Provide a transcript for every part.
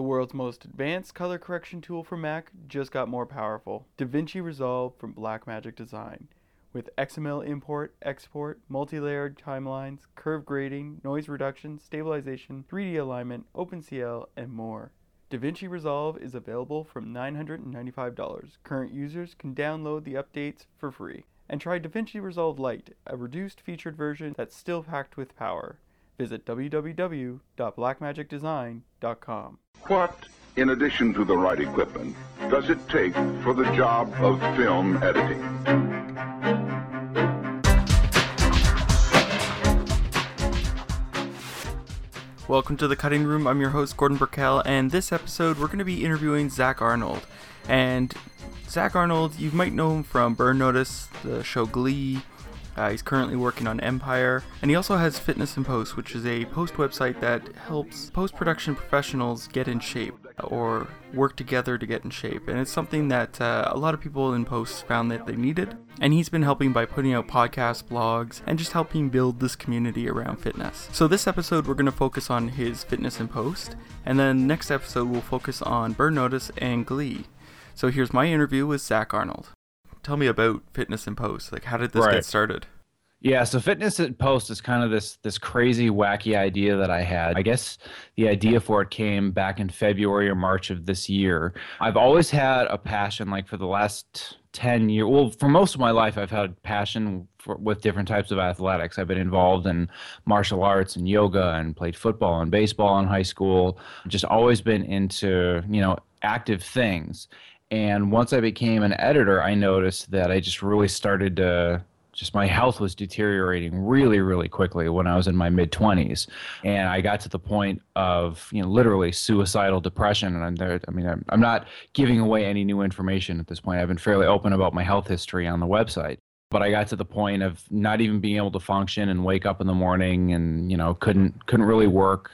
the world's most advanced color correction tool for Mac, just got more powerful. DaVinci Resolve from Blackmagic Design. With XML import, export, multi-layered timelines, curve grading, noise reduction, stabilization, 3D alignment, OpenCL, and more. DaVinci Resolve is available from $995. Current users can download the updates for free. And try DaVinci Resolve Lite, a reduced featured version that's still packed with power. Visit www.blackmagicdesign.com. What, in addition to the right equipment, does it take for the job of film editing? Welcome to the Cutting Room. I'm your host, Gordon Burkell, and this episode we're going to be interviewing Zack Arnold. And Zack Arnold, you might know him from Burn Notice, the show Glee, uh, he's currently working on Empire, and he also has Fitness in Post, which is a post website that helps post production professionals get in shape or work together to get in shape. And it's something that uh, a lot of people in post found that they needed. And he's been helping by putting out podcasts, blogs, and just helping build this community around fitness. So, this episode, we're going to focus on his Fitness in Post, and then next episode, we'll focus on Burn Notice and Glee. So, here's my interview with Zack Arnold tell me about Fitness in Post. Like, how did this right. get started? Yeah, so fitness in post is kind of this this crazy wacky idea that I had. I guess the idea for it came back in February or March of this year. I've always had a passion like for the last 10 years. Well, for most of my life I've had passion for, with different types of athletics. I've been involved in martial arts and yoga and played football and baseball in high school. Just always been into, you know, active things. And once I became an editor, I noticed that I just really started to just my health was deteriorating really really quickly when i was in my mid 20s and i got to the point of you know literally suicidal depression. And i'm there i mean I'm, I'm not giving away any new information at this point. I've been fairly open about my health history on the website. But i got to the point of not even being able to function and wake up in the morning and you know couldn't couldn't really work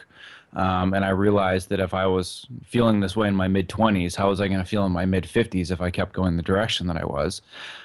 um, and I realized that if I was feeling this way in my mid 20s, how was I going to feel in my mid 50s if I kept going the direction that I was?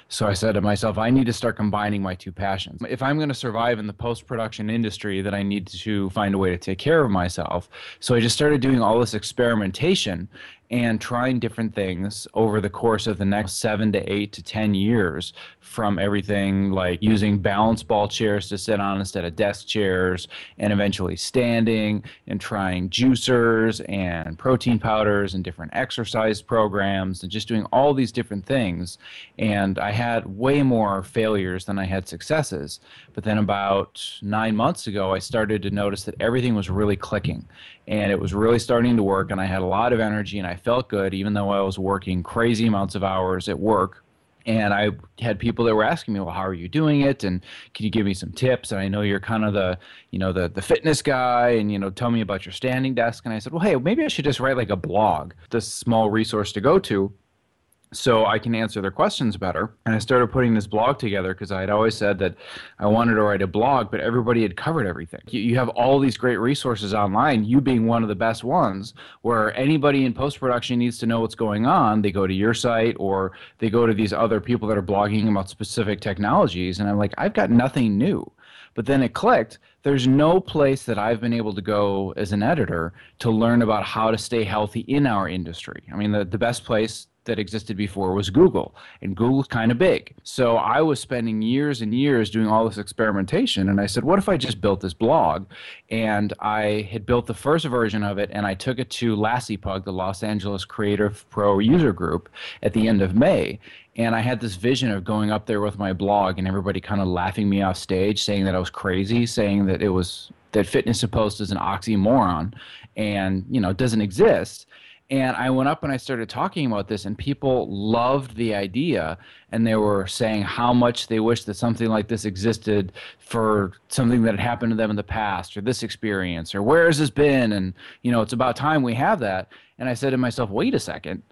So I said to myself, I need to start combining my two passions. If I'm going to survive in the post production industry, then I need to find a way to take care of myself. So I just started doing all this experimentation and trying different things over the course of the next seven to eight to 10 years from everything like using balance ball chairs to sit on instead of desk chairs and eventually standing and trying juicers and protein powders and different exercise programs and just doing all these different things. And I had way more failures than I had successes. But then about nine months ago, I started to notice that everything was really clicking and it was really starting to work. And I had a lot of energy and I felt good, even though I was working crazy amounts of hours at work. And I had people that were asking me, "Well, how are you doing it? And can you give me some tips?" And I know you're kind of the, you know, the the fitness guy, and you know, tell me about your standing desk. And I said, "Well, hey, maybe I should just write like a blog, this small resource to go to." So I can answer their questions better. And I started putting this blog together because I had always said that I wanted to write a blog, but everybody had covered everything. You, you have all these great resources online, you being one of the best ones, where anybody in post production needs to know what's going on. They go to your site or they go to these other people that are blogging about specific technologies. And I'm like, I've got nothing new. But then it clicked. There's no place that I've been able to go as an editor to learn about how to stay healthy in our industry. I mean, the, the best place that existed before was Google, and Google's kind of big. So I was spending years and years doing all this experimentation, and I said, what if I just built this blog? And I had built the first version of it, and I took it to LACPUG, the Los Angeles Creative Pro User Group, at the end of May. And I had this vision of going up there with my blog, and everybody kind of laughing me off stage, saying that I was crazy, saying that it was that fitness post is an oxymoron, and you know, doesn't exist and I went up and I started talking about this, and people loved the idea. And they were saying how much they wish that something like this existed for something that had happened to them in the past, or this experience, or where has this been? And, you know, it's about time we have that. And I said to myself, wait a second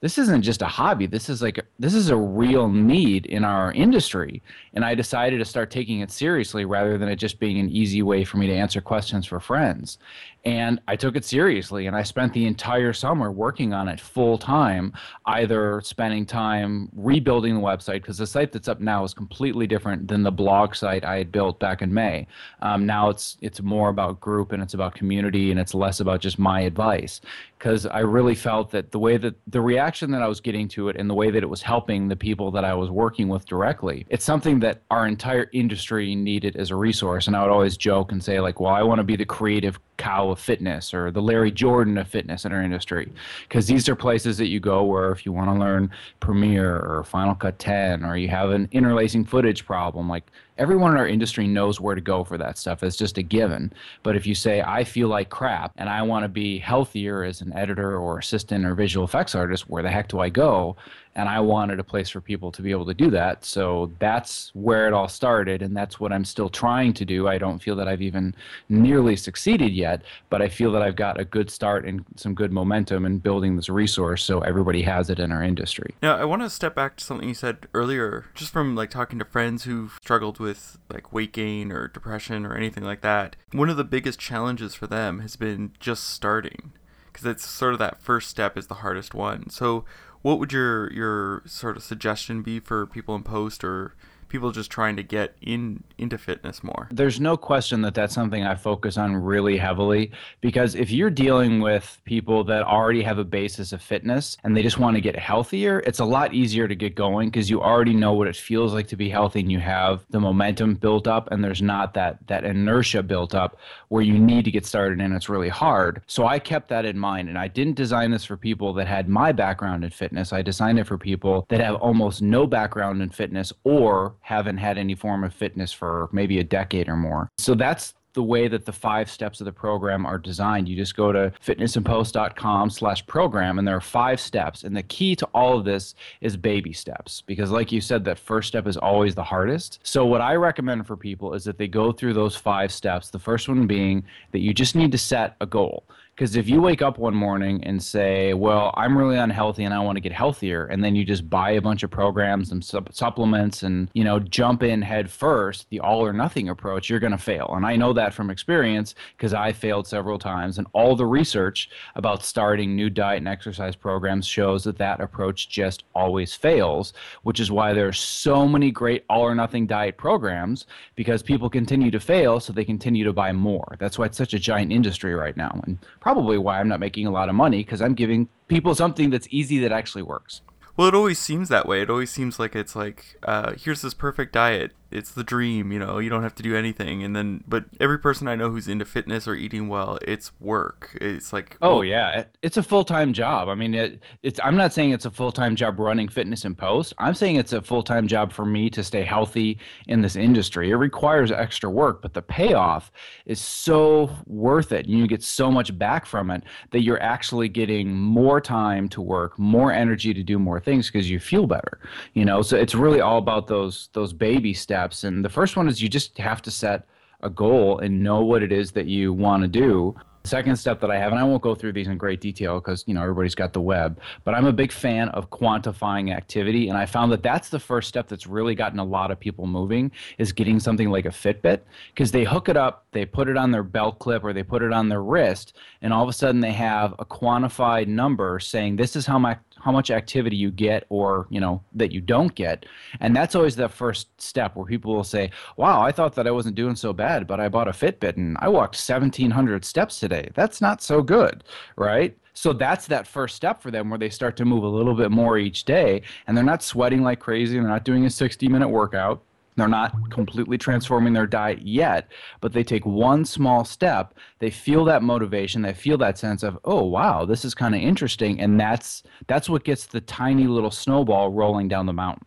this isn't just a hobby. This is like this is a real need in our industry. And i decided to start taking it seriously rather than it just being an easy way for me to answer questions for friends. And i took it seriously and i spent the entire summer working on it full time either spending time rebuilding the website because the site that's up now is completely different than the blog site i had built back in may. Um, now it's it's more about group and it's about community and it's less about just my advice because I really felt that the way that the reaction that I was getting to it and the way that it was helping the people that I was working with directly, it's something that our entire industry needed as a resource. And I would always joke and say, like, well, I want to be the creative cow of fitness or the Larry Jordan of fitness in our industry. Because these are places that you go where if you want to learn Premiere or Final Cut 10 or you have an interlacing footage problem, like everyone in our industry knows where to go for that stuff. It's just a given. But if you say, I feel like crap and I want to be healthier as an editor or assistant or visual effects artist, where the heck do I go? And I wanted a place for people to be able to do that. So that's where it all started, and that's what I'm still trying to do. I don't feel that I've even nearly succeeded yet, but I feel that I've got a good start and some good momentum in building this resource so everybody has it in our industry. Now, I want to step back to something you said earlier, just from like talking to friends who've struggled with like weight gain or depression or anything like that. One of the biggest challenges for them has been just starting because it's sort of that first step is the hardest one. So, what would your your sort of suggestion be for people in post or people just trying to get in into fitness more. There's no question that that's something I focus on really heavily because if you're dealing with people that already have a basis of fitness and they just want to get healthier, it's a lot easier to get going because you already know what it feels like to be healthy and you have the momentum built up and there's not that that inertia built up where you need to get started and it's really hard. So I kept that in mind and I didn't design this for people that had my background in fitness. I designed it for people that have almost no background in fitness or haven't had any form of fitness for maybe a decade or more. So that's the way that the five steps of the program are designed. You just go to fitnessinpost.com slash program and there are five steps. And the key to all of this is baby steps because like you said, that first step is always the hardest. So what I recommend for people is that they go through those five steps. The first one being that you just need to set a goal. Because if you wake up one morning and say, "Well, I'm really unhealthy and I want to get healthier," and then you just buy a bunch of programs and sup- supplements and you know jump in head first, the all or nothing approach, you're going to fail. And I know that from experience because I failed several times. And all the research about starting new diet and exercise programs shows that that approach just always fails. Which is why there are so many great all or nothing diet programs because people continue to fail, so they continue to buy more. That's why it's such a giant industry right now. And probably why I'm not making a lot of money because I'm giving people something that's easy that actually works. Well, it always seems that way. It always seems like it's like, uh, here's this perfect diet it's the dream you know you don't have to do anything. And then but every person i know who's into fitness or eating well it's work. It's like oh well, yeah. It's a full-time job. I mean it, it's i'm not saying it's a full-time job running Fitness in Post. I'm saying it's a full-time job for me to stay healthy in this industry. It requires extra work but the payoff is so worth it. You get so much back from it that you're actually getting more time to work more energy to do more things because you feel better you know? So it's really all about those those baby steps steps. And the first one is you just have to set a goal and know what it is that you want to do second step that I have, and I won't go through these in great detail because you know everybody's got the web, but I'm a big fan of quantifying activity, and I found that that's the first step that's really gotten a lot of people moving is getting something like a Fitbit because they hook it up, they put it on their belt clip or they put it on their wrist, and all of a sudden they have a quantified number saying this is how my how much activity you get or you know that you don't get and that's always the first step where people will say wow i thought that i wasn't doing so bad but i bought a fitbit and i walked 1700 steps today that's not so good, right? So that's that first step for them where they start to move a little bit more each day and they're not sweating like crazy. And they're not doing a 60 minute workout. They're not completely transforming their diet yet, but they take one small step. They feel that motivation. They feel that sense of, oh wow, this is kind of interesting, and that's that's what gets the tiny little snowball rolling down the mountain.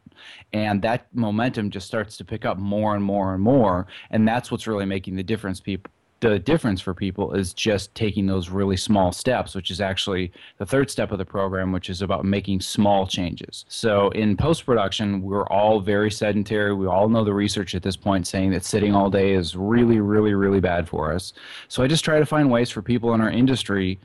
And that momentum just starts to pick up more and more and more, and that's what's really making the difference. People the difference for people is just taking those really small steps, which is actually the third step of the program, which is about making small changes. So in post production, we're all very sedentary. We all know the research at this point saying that sitting all day is really, really, really bad for us. So I just try to find ways for people in our industry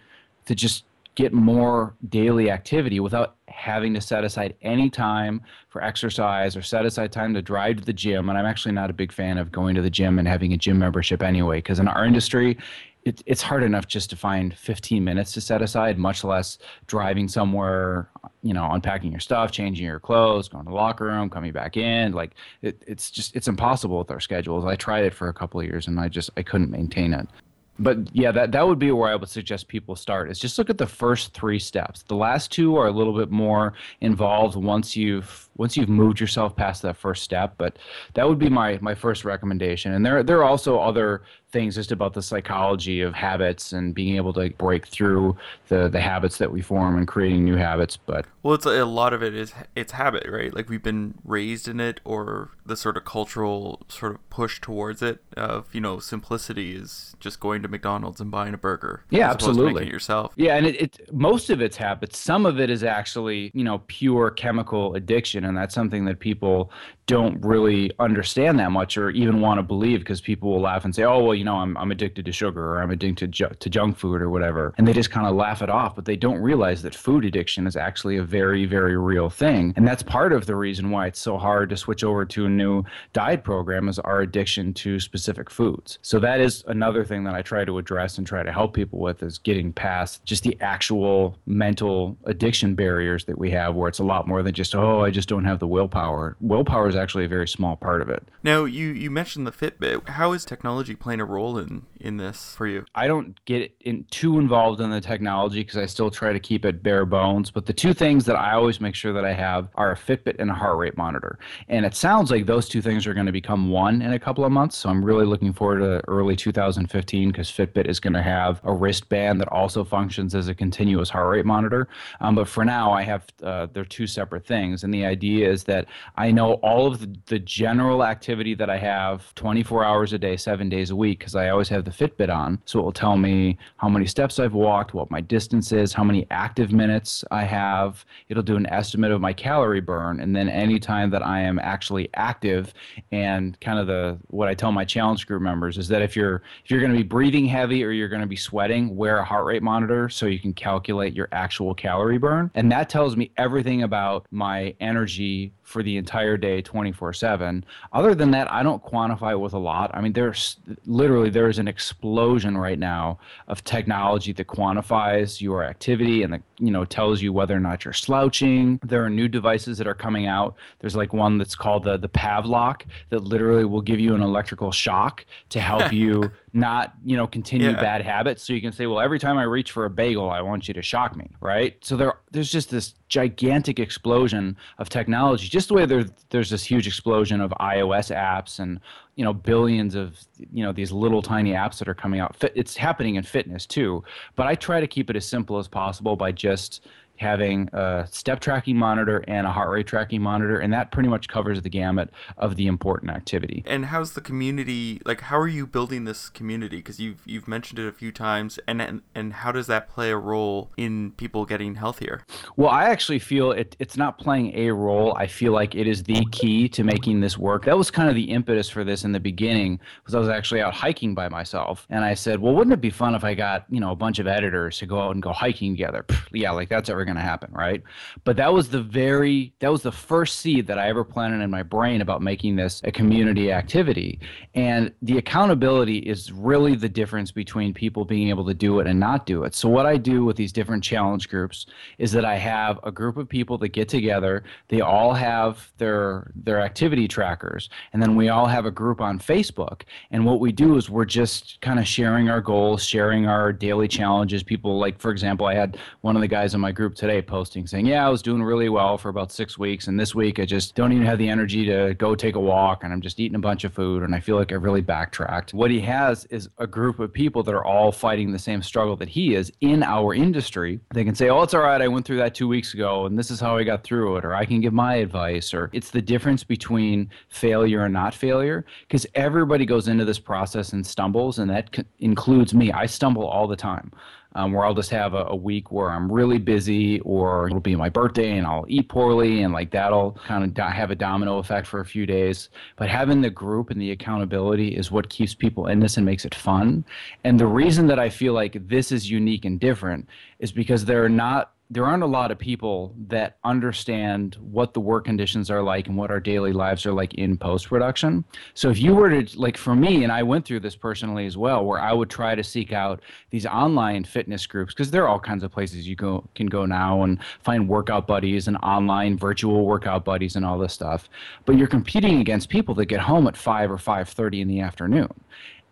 to just get more daily activity without having to set aside any time for exercise or set aside time to drive to the gym. And I'm actually not a big fan of going to the gym and having a gym membership anyway, because in our industry, it, it's hard enough just to find 15 minutes to set aside, much less driving somewhere, you know, unpacking your stuff, changing your clothes, going to the locker room, coming back in. Like it, it's just it's impossible with our schedules. I tried it for a couple of years and I just I couldn't maintain it. But yeah, that, that would be where I would suggest people start is just look at the first three steps. The last two are a little bit more involved once you've once you've moved yourself past that first step. But that would be my my first recommendation. And there there are also other things just about the psychology of habits and being able to break through the the habits that we form and creating new habits. But well, it's a lot of it is it's habit, right? Like we've been raised in it, or the sort of cultural sort of push towards it of you know simplicity is just going to McDonald's and buying a burger. Yeah, absolutely. yourself. Yeah, and it, it most of it's habits. Some of it is actually you know pure chemical addiction, and that's something that people don't really understand that much or even want to believe because people will laugh and say, "Oh, well, you know, I'm I'm addicted to sugar or I'm addicted to, to junk food or whatever," and they just kind of laugh it off. But they don't realize that food addiction is actually a very very real thing, and that's part of the reason why it's so hard to switch over to a new diet program is our addiction to specific foods. So that is another thing that I try to address and try to help people with is getting past just the actual mental addiction barriers that we have, where it's a lot more than just, "Oh, I just don't have the willpower." Willpower is actually a very small part of it. Now, you you mentioned the Fitbit. How is technology playing a role in in this for you? I don't get in, too involved in the technology because I still try to keep it bare bones. But the two things that I always make sure that I have are a Fitbit and a heart rate monitor. And it sounds like those two things are going to become one in a couple of months. So I'm really looking forward to early 2015 because Fitbit is going to have a wristband that also functions as a continuous heart rate monitor. Um, but for now, I have uh, they're two separate things. And the idea is that I know all of the, the general activity that I have 24 hours a day, seven days a week because I always have the Fitbit on. So it will tell me how many steps I've walked, what my distance is, how many active minutes I have. It'll do an estimate of my calorie burn. And then anytime that I am actually active and kind of the what I tell my challenge group members is that if you're if you're going to be breathing heavy or you're going to be sweating, wear a heart rate monitor so you can calculate your actual calorie burn. And that tells me everything about my energy for the entire day 24/7. Other than that, I don't quantify it with a lot. I mean, there's literally there's an explosion right now of technology that quantifies your activity and that, you know, tells you whether or not you're slouching. There are new devices that are coming out. There's like one that's called the the Pavlok that literally will give you an electrical shock to help you not you know continue yeah. bad habits so you can say well every time i reach for a bagel i want you to shock me right so there there's just this gigantic explosion of technology just the way there, there's this huge explosion of ios apps and you know billions of you know these little tiny apps that are coming out. It's happening in fitness too but i try to keep it as simple as possible by just having a step tracking monitor and a heart rate tracking monitor and that pretty much covers the gamut of the important activity. And how's the community like how are you building this community? Because you've you've mentioned it a few times and, and and how does that play a role in people getting healthier? Well i actually feel it, it's not playing a role. I feel like it is the key to making this work. That was kind of the impetus for this in the beginning because i was actually out hiking by myself. And i said well wouldn't it be fun if i got you know a bunch of editors to go out and go hiking together? Yeah like that's ever going to happen, right? But that was the very that was the first seed that I ever planted in my brain about making this a community activity. And the accountability is really the difference between people being able to do it and not do it. So what I do with these different challenge groups is that I have a group of people that get together, they all have their their activity trackers, and then we all have a group on Facebook. And what we do is we're just kind of sharing our goals, sharing our daily challenges. People like for example, I had one of the guys in my group today posting saying, "Yeah, I was doing really well for about six weeks, and this week I just don't even have the energy to go take a walk, and I'm just eating a bunch of food, and I feel like I really backtracked." What he has is a group of people that are all fighting the same struggle that he is in our industry. They can say, "Oh, it's all right. I went through that two weeks ago, and this is how I got through it," or I can give my advice, or it's the difference between failure and not failure, because everybody goes into this process and stumbles, and that c- includes me. I stumble all the time um, where I'll just have a, a, week where I'm really busy, or it'll be my birthday and I'll eat poorly, and like that'll kind of do- have a domino effect for a few days. But having the group and the accountability is what keeps people in this and makes it fun. And the reason that I feel like this is unique and different is because there are not there aren't a lot of people that understand what the work conditions are like and what our daily lives are like in post production. So if you were to like for me and I went through this personally as well where I would try to seek out these online fitness groups because there are all kinds of places you go can go now and find workout buddies and online virtual workout buddies and all this stuff. But you're competing against people that get home at 5 or 5:30 in the afternoon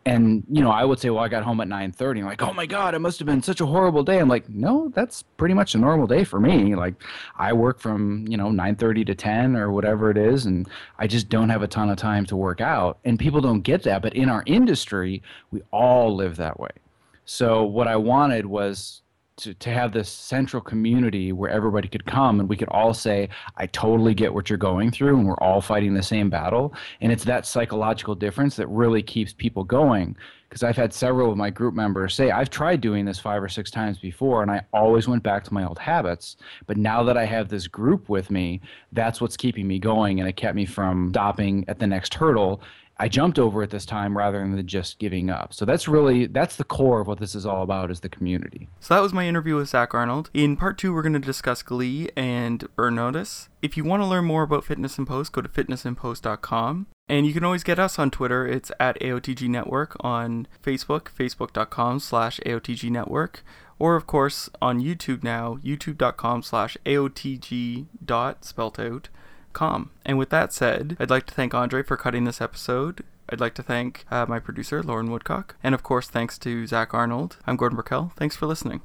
and you know i would say well i got home at 9.30 i'm like oh my god it must have been such a horrible day. I'm like no that's pretty much a normal day for me. Like i work from you know 9.30 to 10 or whatever it is and i just don't have a ton of time to work out. And people don't get that but in our industry we all live that way. So what i wanted was to, to have this central community where everybody could come and we could all say, I totally get what you're going through, and we're all fighting the same battle. And it's that psychological difference that really keeps people going. Because I've had several of my group members say, I've tried doing this five or six times before, and I always went back to my old habits. But now that I have this group with me, that's what's keeping me going, and it kept me from stopping at the next hurdle I jumped over it this time rather than just giving up. So that's really that's the core of what this is all about is the community. So that was my interview with Zack Arnold. In part two, we're going to discuss Glee and Burn Notice. If you want to learn more about Fitness in Post, go to fitnessinpost.com. And you can always get us on Twitter. It's at AOTG Network on Facebook, facebook.com slash AOTG Network. Or, of course, on YouTube now, youtube.com slash AOTG dot spelt out com. And with that said, I'd like to thank Andre for cutting this episode. I'd like to thank uh, my producer, Lauren Woodcock. And of course, thanks to Zack Arnold. I'm Gordon Burkell. Thanks for listening.